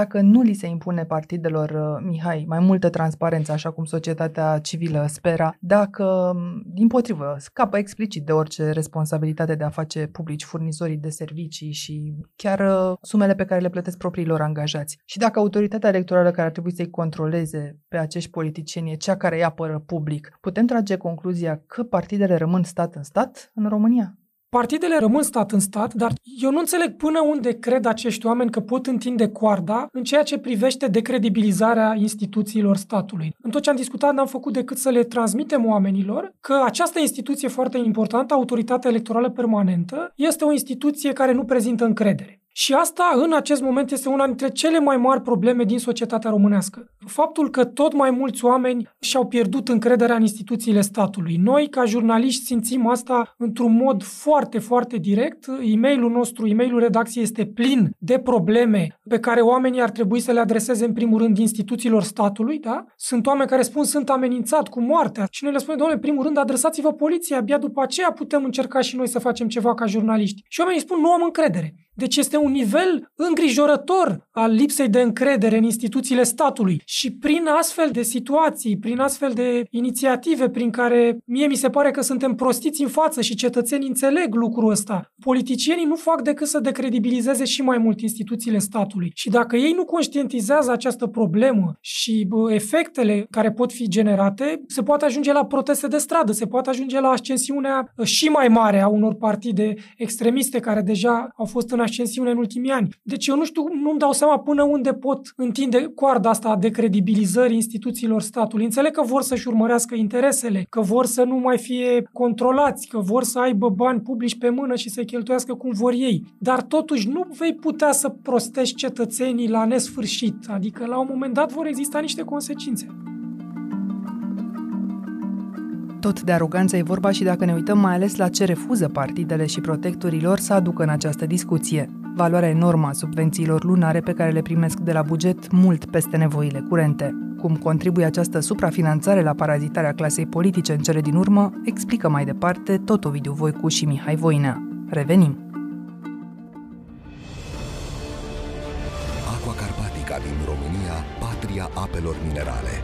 Dacă nu li se impune partidelor, uh, Mihai, mai multă transparență, așa cum societatea civilă spera, dacă, din potrivă, scapă explicit de orice responsabilitate de a face publici furnizorii de servicii și chiar uh, sumele pe care le plătesc propriilor angajați, și dacă autoritatea electorală care ar trebui să-i controleze pe acești politicieni e cea care îi apără public, putem trage concluzia că partidele rămân stat în stat în România? Partidele rămân stat în stat, dar eu nu înțeleg până unde cred acești oameni că pot întinde coarda în ceea ce privește decredibilizarea instituțiilor statului. În tot ce am discutat, n-am făcut decât să le transmitem oamenilor că această instituție foarte importantă, Autoritatea Electorală Permanentă, este o instituție care nu prezintă încredere. Și asta, în acest moment, este una dintre cele mai mari probleme din societatea românească. Faptul că tot mai mulți oameni și-au pierdut încrederea în instituțiile statului. Noi, ca jurnaliști, simțim asta într-un mod foarte, foarte direct. E-mailul nostru, e-mailul redacției este plin de probleme pe care oamenii ar trebui să le adreseze, în primul rând, instituțiilor statului. Da? Sunt oameni care spun sunt amenințat cu moartea și noi le spunem, domnule, în primul rând, adresați-vă poliției, abia după aceea putem încerca și noi să facem ceva ca jurnaliști. Și oamenii spun, nu am încredere. Deci este un nivel îngrijorător al lipsei de încredere în instituțiile statului. Și prin astfel de situații, prin astfel de inițiative prin care mie mi se pare că suntem prostiți în față și cetățenii înțeleg lucrul ăsta, politicienii nu fac decât să decredibilizeze și mai mult instituțiile statului. Și dacă ei nu conștientizează această problemă și bă, efectele care pot fi generate, se poate ajunge la proteste de stradă, se poate ajunge la ascensiunea și mai mare a unor partide extremiste care deja au fost în ascensiune în ultimii ani. Deci eu nu știu, nu-mi dau seama până unde pot întinde coarda asta a decredibilizării instituțiilor statului. Înțeleg că vor să-și urmărească interesele, că vor să nu mai fie controlați, că vor să aibă bani publici pe mână și să-i cheltuiască cum vor ei. Dar totuși nu vei putea să prostești cetățenii la nesfârșit. Adică la un moment dat vor exista niște consecințe. Tot de aroganță e vorba și dacă ne uităm mai ales la ce refuză partidele și protectorii lor să aducă în această discuție. Valoarea enormă a subvențiilor lunare pe care le primesc de la buget mult peste nevoile curente. Cum contribuie această suprafinanțare la parazitarea clasei politice în cele din urmă, explică mai departe tot Ovidiu Voicu și Mihai Voinea. Revenim! Aqua Carpatica din România, patria apelor minerale.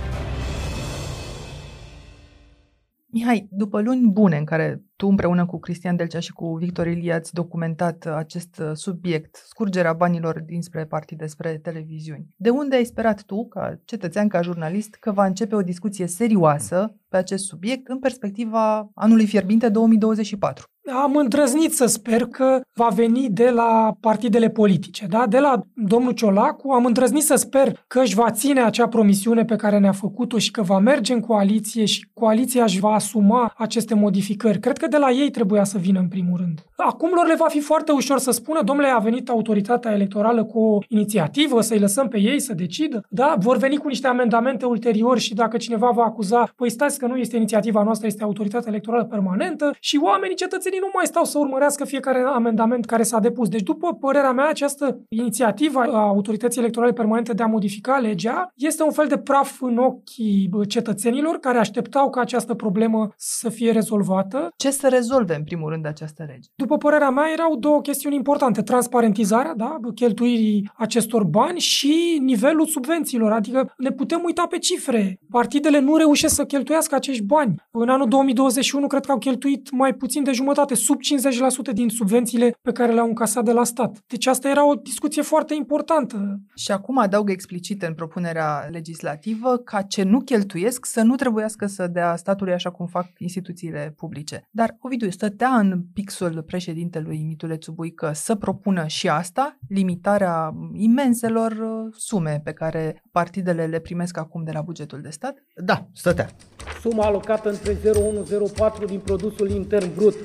Mihai, după luni bune în care tu împreună cu Cristian Delcea și cu Victor Ilie ați documentat acest subiect, scurgerea banilor dinspre partide spre televiziuni, de unde ai sperat tu, ca cetățean, ca jurnalist, că va începe o discuție serioasă pe acest subiect în perspectiva anului fierbinte 2024? am îndrăznit să sper că va veni de la partidele politice, da? de la domnul Ciolacu, am îndrăznit să sper că își va ține acea promisiune pe care ne-a făcut-o și că va merge în coaliție și coaliția își va asuma aceste modificări. Cred că de la ei trebuia să vină în primul rând. Acum lor le va fi foarte ușor să spună, domnule, a venit autoritatea electorală cu o inițiativă, să-i lăsăm pe ei să decidă. Da, vor veni cu niște amendamente ulterior și dacă cineva va acuza, păi stați că nu este inițiativa noastră, este autoritatea electorală permanentă și oamenii, cetățenii nu mai stau să urmărească fiecare amendament care s-a depus. Deci, după părerea mea, această inițiativă a autorității electorale permanente de a modifica legea este un fel de praf în ochii cetățenilor care așteptau ca această problemă să fie rezolvată. Ce să rezolve, în primul rând, această lege? După părerea mea, erau două chestiuni importante. Transparentizarea, da, cheltuirii acestor bani și nivelul subvențiilor. Adică ne putem uita pe cifre. Partidele nu reușesc să cheltuiască acești bani. În anul 2021, cred că au cheltuit mai puțin de jumătate, sub 50% din subvențiile pe care le-au încasat de la stat. Deci asta era o discuție foarte importantă. Și acum adaug explicit în propunerea legislativă ca ce nu cheltuiesc să nu trebuiască să dea statului așa cum fac instituțiile publice. Dar Ovidiu stătea în pixul președintelui Mitulețu Buică să propună și asta, limitarea imenselor uh, sume pe care partidele le primesc acum de la bugetul de stat? Da, stătea. Suma alocată între 0,104 din produsul intern brut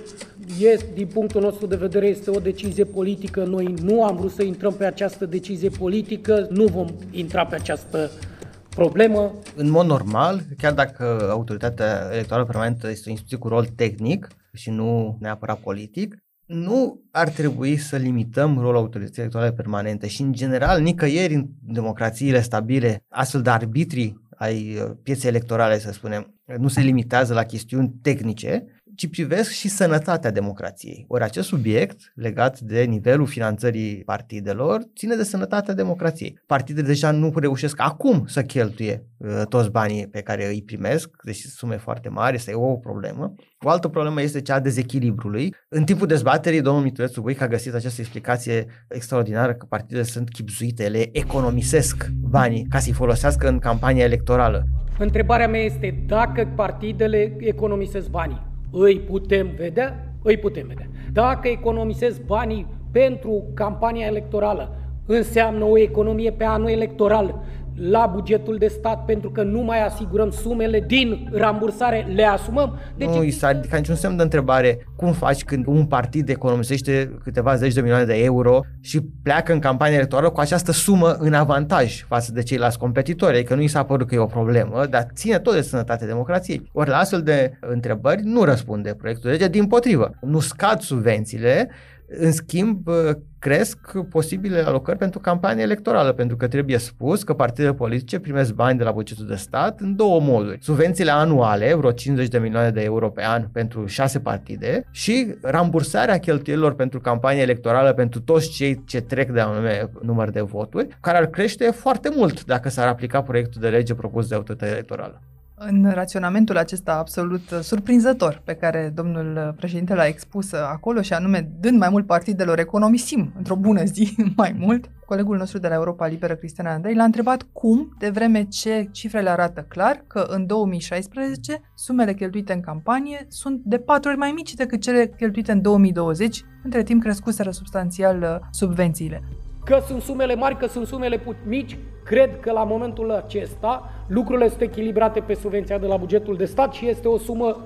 e, din punctul nostru de vedere, este o decizie politică. Noi nu am vrut să intrăm pe această decizie politică, nu vom intra pe această problemă. În mod normal, chiar dacă autoritatea electorală permanentă este o instituție cu rol tehnic și nu neapărat politic, nu ar trebui să limităm rolul autorității electorale permanente și, în general, nicăieri în democrațiile stabile, astfel de arbitrii ai pieței electorale, să spunem, nu se limitează la chestiuni tehnice, ci privesc și sănătatea democrației. Ori acest subiect, legat de nivelul finanțării partidelor, ține de sănătatea democrației. Partidele deja nu reușesc acum să cheltuie uh, toți banii pe care îi primesc, deși sume foarte mari, este o problemă. O altă problemă este cea a dezechilibrului. În timpul dezbaterii, domnul Mitulețu Buic a găsit această explicație extraordinară că partidele sunt chipzuite, ele economisesc banii ca să-i folosească în campania electorală. Întrebarea mea este dacă partidele economisesc banii îi putem vedea? Îi putem vedea. Dacă economisesc banii pentru campania electorală, înseamnă o economie pe anul electoral la bugetul de stat pentru că nu mai asigurăm sumele din rambursare, le asumăm. Deci nu s-a ridicat niciun semn de întrebare cum faci când un partid economisește câteva zeci de milioane de euro și pleacă în campanie electorală cu această sumă în avantaj față de ceilalți competitori, adică nu i s-a părut că e o problemă, dar ține tot de sănătatea democrației. Ori la astfel de întrebări nu răspunde proiectul de lege, din potrivă. Nu scad subvențiile, În schimb, cresc posibile alocări pentru campanie electorală, pentru că trebuie spus că partidele politice primesc bani de la bugetul de stat în două moduri. Subvențiile anuale, vreo 50 de milioane de euro pe an pentru șase partide și rambursarea cheltuielilor pentru campanie electorală pentru toți cei ce trec de anume număr de voturi, care ar crește foarte mult dacă s-ar aplica proiectul de lege propus de autoritatea electorală în raționamentul acesta absolut surprinzător pe care domnul președinte l-a expus acolo și anume dând mai mult partidelor economisim într-o bună zi mai mult, colegul nostru de la Europa Liberă, Cristian Andrei, l-a întrebat cum, de vreme ce cifrele arată clar că în 2016 sumele cheltuite în campanie sunt de patru ori mai mici decât cele cheltuite în 2020, între timp crescuseră substanțial uh, subvențiile. Că sunt sumele mari, că sunt sumele mici, Cred că la momentul acesta lucrurile sunt echilibrate pe subvenția de la bugetul de stat și este o sumă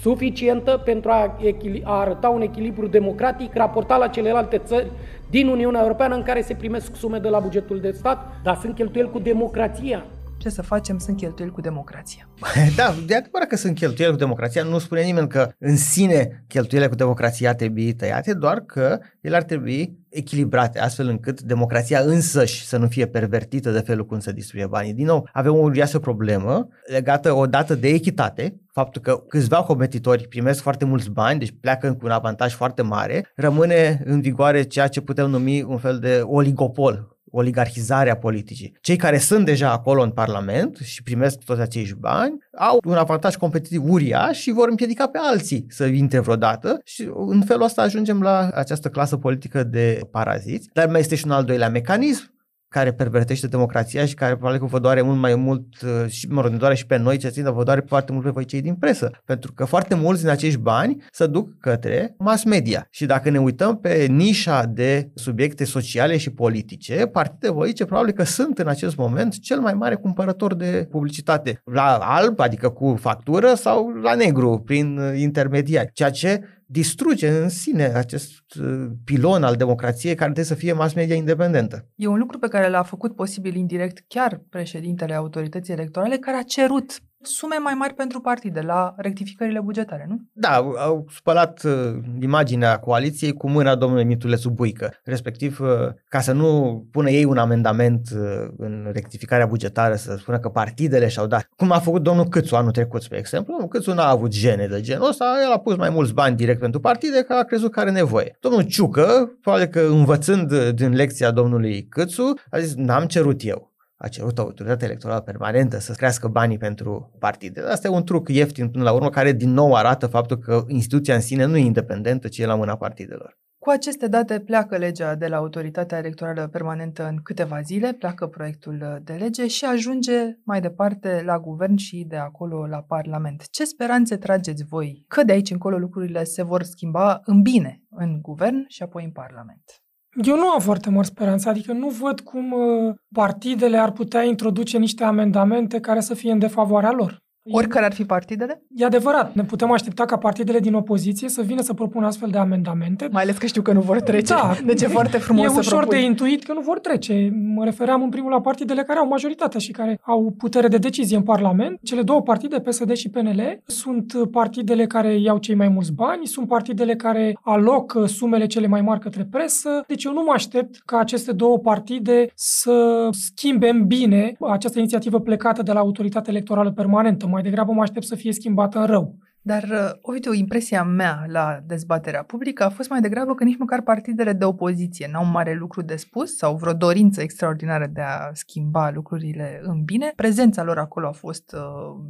suficientă pentru a, a arăta un echilibru democratic raportat la celelalte țări din Uniunea Europeană în care se primesc sume de la bugetul de stat, dar sunt cheltuieli cu democrația ce să facem, sunt cheltuieli cu democrația. Da, de adevărat că sunt cheltuieli cu democrația, nu spune nimeni că în sine cheltuielile cu democrația ar trebui tăiate, doar că ele ar trebui echilibrate, astfel încât democrația însăși să nu fie pervertită de felul cum se distribuie banii. Din nou, avem o uriașă problemă legată odată de echitate, faptul că câțiva competitori primesc foarte mulți bani, deci pleacă cu un avantaj foarte mare, rămâne în vigoare ceea ce putem numi un fel de oligopol oligarhizarea politicii. Cei care sunt deja acolo în Parlament și primesc toți acești bani au un avantaj competitiv uriaș și vor împiedica pe alții să intre vreodată și în felul ăsta ajungem la această clasă politică de paraziți. Dar mai este și un al doilea mecanism care pervertește democrația și care probabil că vă doare mult mai mult uh, și, mă rog, ne doare și pe noi, ce țin, dar vă doare foarte mult pe voi cei din presă. Pentru că foarte mulți din acești bani se duc către mass media. Și dacă ne uităm pe nișa de subiecte sociale și politice, partide politice probabil că sunt în acest moment cel mai mare cumpărător de publicitate. La alb, adică cu factură, sau la negru, prin uh, intermediari. Ceea ce distruge în sine acest uh, pilon al democrației care trebuie să fie mass media independentă. E un lucru pe care l-a făcut posibil indirect chiar președintele autorității electorale care a cerut sume mai mari pentru partide la rectificările bugetare, nu? Da, au spălat uh, imaginea coaliției cu mâna domnului Mitulescu Buică, respectiv uh, ca să nu pună ei un amendament uh, în rectificarea bugetară, să spună că partidele și-au dat. Cum a făcut domnul Câțu anul trecut, spre exemplu. Domnul Câțu n-a avut gene de genul ăsta, el a pus mai mulți bani direct pentru partide, că a crezut că are nevoie. Domnul Ciucă, probabil că învățând din lecția domnului Câțu, a zis, n-am cerut eu a cerut autoritatea electorală permanentă să crească banii pentru partide. Asta e un truc ieftin până la urmă care din nou arată faptul că instituția în sine nu e independentă, ci e la mâna partidelor. Cu aceste date pleacă legea de la autoritatea electorală permanentă în câteva zile, pleacă proiectul de lege și ajunge mai departe la guvern și de acolo la Parlament. Ce speranțe trageți voi că de aici încolo lucrurile se vor schimba în bine în guvern și apoi în Parlament? Eu nu am foarte mari speranțe, adică nu văd cum uh, partidele ar putea introduce niște amendamente care să fie în defavoarea lor. Oricare ar fi partidele? E adevărat. Ne putem aștepta ca partidele din opoziție să vină să propună astfel de amendamente. Mai ales că știu că nu vor trece. Da. Deci e foarte frumos E să ușor propui. de intuit că nu vor trece. Mă refeream în primul la partidele care au majoritate și care au putere de decizie în Parlament. Cele două partide, PSD și PNL, sunt partidele care iau cei mai mulți bani, sunt partidele care aloc sumele cele mai mari către presă. Deci eu nu mă aștept ca aceste două partide să schimbe în bine această inițiativă plecată de la autoritatea electorală permanentă. Mai degrabă mă aștept să fie schimbată în rău. Dar, uh, uite, o impresia mea la dezbaterea publică a fost mai degrabă că nici măcar partidele de opoziție n-au mare lucru de spus sau vreo dorință extraordinară de a schimba lucrurile în bine. Prezența lor acolo a fost uh,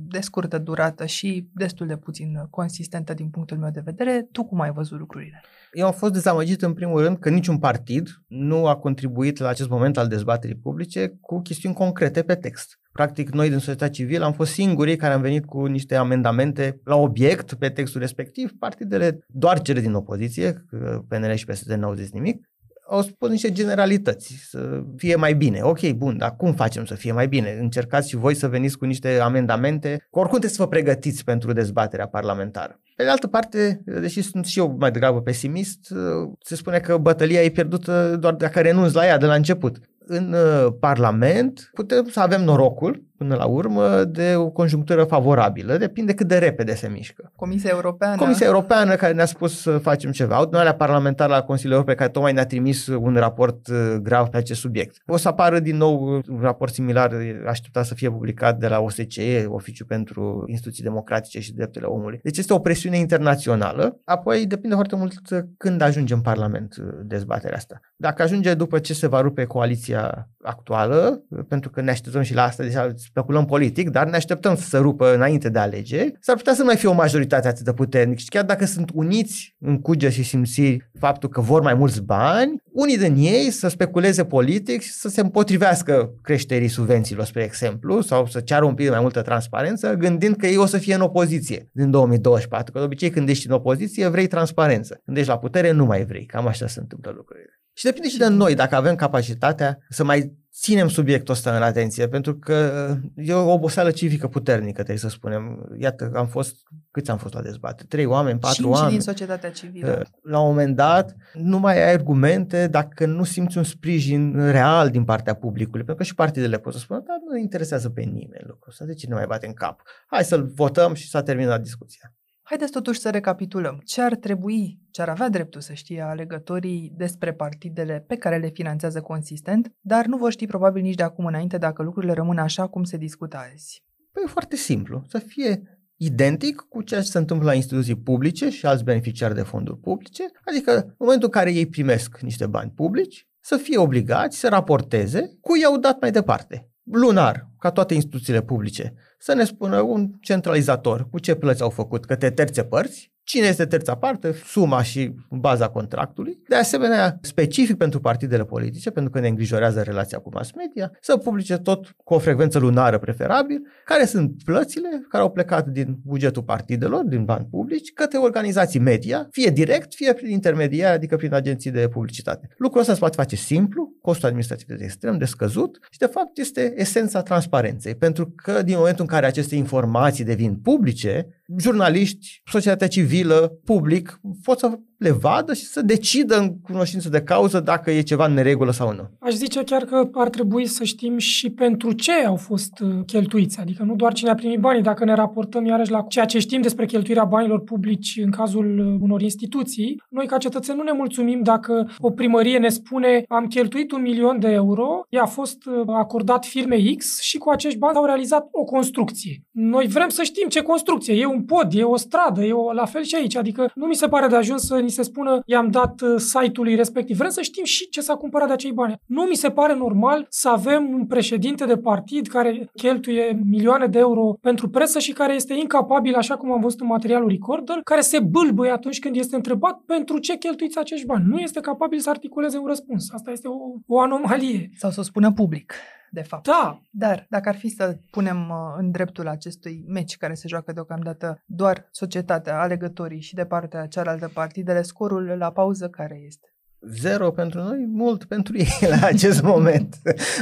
de scurtă durată și destul de puțin consistentă din punctul meu de vedere. Tu cum ai văzut lucrurile? Eu am fost dezamăgit în primul rând că niciun partid nu a contribuit la acest moment al dezbaterii publice cu chestiuni concrete pe text. Practic, noi din societatea civilă am fost singurii care am venit cu niște amendamente la obiect pe textul respectiv. Partidele, doar cele din opoziție, PNL și PSD n-au zis nimic, au spus niște generalități, să fie mai bine. Ok, bun, dar cum facem să fie mai bine? Încercați și voi să veniți cu niște amendamente, că oricum trebuie să vă pregătiți pentru dezbaterea parlamentară. Pe de altă parte, deși sunt și eu mai degrabă pesimist, se spune că bătălia e pierdută doar dacă renunți la ea de la început. În uh, Parlament putem să avem norocul până la urmă, de o conjunctură favorabilă. Depinde cât de repede se mișcă. Comisia Europeană. Comisia Europeană care ne-a spus să facem ceva. Adunarea parlamentară la Consiliul Europei care tocmai ne-a trimis un raport uh, grav pe acest subiect. O să apară din nou un raport similar așteptat să fie publicat de la OSCE, Oficiul pentru Instituții Democratice și Drepturile Omului. Deci este o presiune internațională. Apoi depinde foarte mult când ajunge în Parlament uh, dezbaterea asta. Dacă ajunge după ce se va rupe coaliția actuală, pentru că ne așteptăm și la asta, deja speculăm politic, dar ne așteptăm să se rupă înainte de alegeri, s-ar putea să nu mai fie o majoritate atât de puternică și chiar dacă sunt uniți în cuge și simțiri faptul că vor mai mulți bani, unii din ei să speculeze politic și să se împotrivească creșterii subvențiilor, spre exemplu, sau să ceară un pic mai multă transparență, gândind că ei o să fie în opoziție din 2024, că de obicei când ești în opoziție vrei transparență, când ești la putere nu mai vrei, cam așa se întâmplă lucrurile. Și depinde și de noi dacă avem capacitatea să mai ținem subiectul ăsta în atenție, pentru că e o oboseală civică puternică, trebuie să spunem. Iată, am fost, câți am fost la dezbatere? Trei oameni, patru Cinci oameni. din societatea civilă. La un moment dat, nu mai ai argumente dacă nu simți un sprijin real din partea publicului, pentru că și partidele pot să spună, dar nu interesează pe nimeni lucrul ăsta, de ce ne mai bate în cap? Hai să-l votăm și s-a terminat discuția. Haideți totuși să recapitulăm. Ce ar trebui, ce ar avea dreptul să știe alegătorii despre partidele pe care le finanțează consistent, dar nu vor ști probabil nici de acum înainte dacă lucrurile rămân așa cum se discută azi? Păi e foarte simplu. Să fie identic cu ceea ce se întâmplă la instituții publice și alți beneficiari de fonduri publice, adică în momentul în care ei primesc niște bani publici, să fie obligați să raporteze cu i-au dat mai departe. Lunar, ca toate instituțiile publice, să ne spună un centralizator cu ce plăți au făcut către terțe părți cine este terța parte, suma și baza contractului. De asemenea, specific pentru partidele politice, pentru că ne îngrijorează relația cu mass media, să publice tot cu o frecvență lunară preferabil, care sunt plățile care au plecat din bugetul partidelor, din bani publici, către organizații media, fie direct, fie prin intermediari, adică prin agenții de publicitate. Lucrul ăsta se poate face simplu, costul administrativ este extrem de scăzut și, de fapt, este esența transparenței, pentru că din momentul în care aceste informații devin publice, jurnaliști, societatea civilă, public, pot să le vadă și să decidă în cunoștință de cauză dacă e ceva în neregulă sau nu. Aș zice chiar că ar trebui să știm și pentru ce au fost uh, cheltuiți, adică nu doar cine a primit banii, dacă ne raportăm iarăși la ceea ce știm despre cheltuirea banilor publici în cazul uh, unor instituții, noi ca cetățeni nu ne mulțumim dacă o primărie ne spune am cheltuit un milion de euro, i-a fost uh, acordat firme X și cu acești bani au realizat o construcție. Noi vrem să știm ce construcție, e un pod, e o stradă, e o, la fel și aici, adică nu mi se pare de ajuns să ni se spună i-am dat uh, site-ului respectiv. Vrem să știm și ce s-a cumpărat de acei bani. Nu mi se pare normal să avem un președinte de partid care cheltuie milioane de euro pentru presă și care este incapabil, așa cum am văzut în materialul Recorder, care se bâlbâie atunci când este întrebat pentru ce cheltuiți acești bani. Nu este capabil să articuleze un răspuns. Asta este o, o anomalie. Sau să o spună public de fapt. Da. Dar dacă ar fi să punem uh, în dreptul acestui meci care se joacă deocamdată doar societatea, alegătorii și de partea cealaltă partidele, scorul la pauză care este? Zero pentru noi, mult pentru ei la acest moment.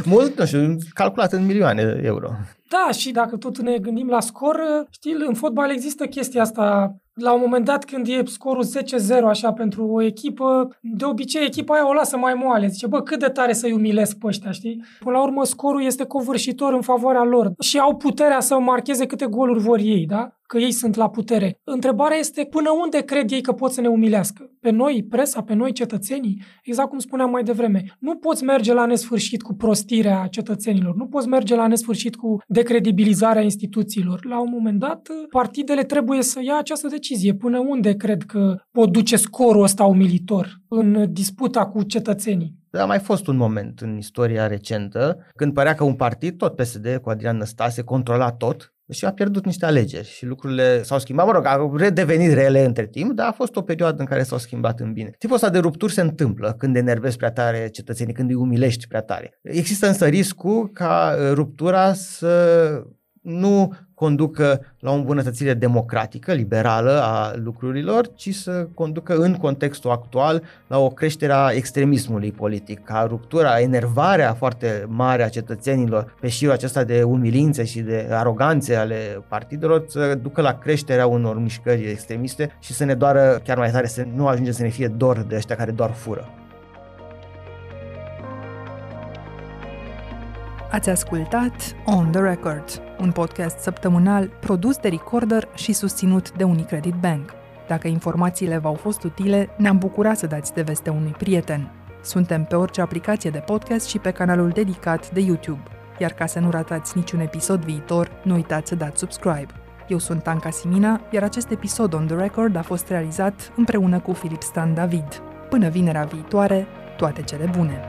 mult, nu știu, calculat în milioane de euro. Da, și dacă tot ne gândim la scor, știi, în fotbal există chestia asta la un moment dat când e scorul 10-0 așa pentru o echipă, de obicei echipa aia o lasă mai moale. Zice, bă, cât de tare să-i umilesc pe ăștia, știi? Până la urmă scorul este covârșitor în favoarea lor și au puterea să marcheze câte goluri vor ei, da? Că ei sunt la putere. Întrebarea este până unde cred ei că pot să ne umilească? Pe noi, presa, pe noi, cetățenii? Exact cum spuneam mai devreme. Nu poți merge la nesfârșit cu prostirea cetățenilor. Nu poți merge la nesfârșit cu decredibilizarea instituțiilor. La un moment dat, partidele trebuie să ia această decizie. Până unde cred că pot duce scorul ăsta umilitor în disputa cu cetățenii? A mai fost un moment în istoria recentă când părea că un partid, tot PSD, cu Adrian Năstase, controla tot și a pierdut niște alegeri și lucrurile s-au schimbat. Mă rog, au redevenit rele între timp, dar a fost o perioadă în care s-au schimbat în bine. Tipul ăsta de rupturi se întâmplă când enervezi prea tare cetățenii, când îi umilești prea tare. Există însă riscul ca ruptura să nu conducă la o îmbunătățire democratică, liberală a lucrurilor, ci să conducă în contextul actual la o creștere a extremismului politic, ca ruptura, enervarea foarte mare a cetățenilor pe șirul acesta de umilințe și de aroganțe ale partidelor să ducă la creșterea unor mișcări extremiste și să ne doară chiar mai tare, să nu ajungem să ne fie dor de ăștia care doar fură. Ați ascultat On The Record, un podcast săptămânal produs de Recorder și susținut de Unicredit Bank. Dacă informațiile v-au fost utile, ne-am bucurat să dați de veste unui prieten. Suntem pe orice aplicație de podcast și pe canalul dedicat de YouTube. Iar ca să nu ratați niciun episod viitor, nu uitați să dați subscribe. Eu sunt Anca Simina, iar acest episod On The Record a fost realizat împreună cu Filip Stan David. Până vinerea viitoare, toate cele bune!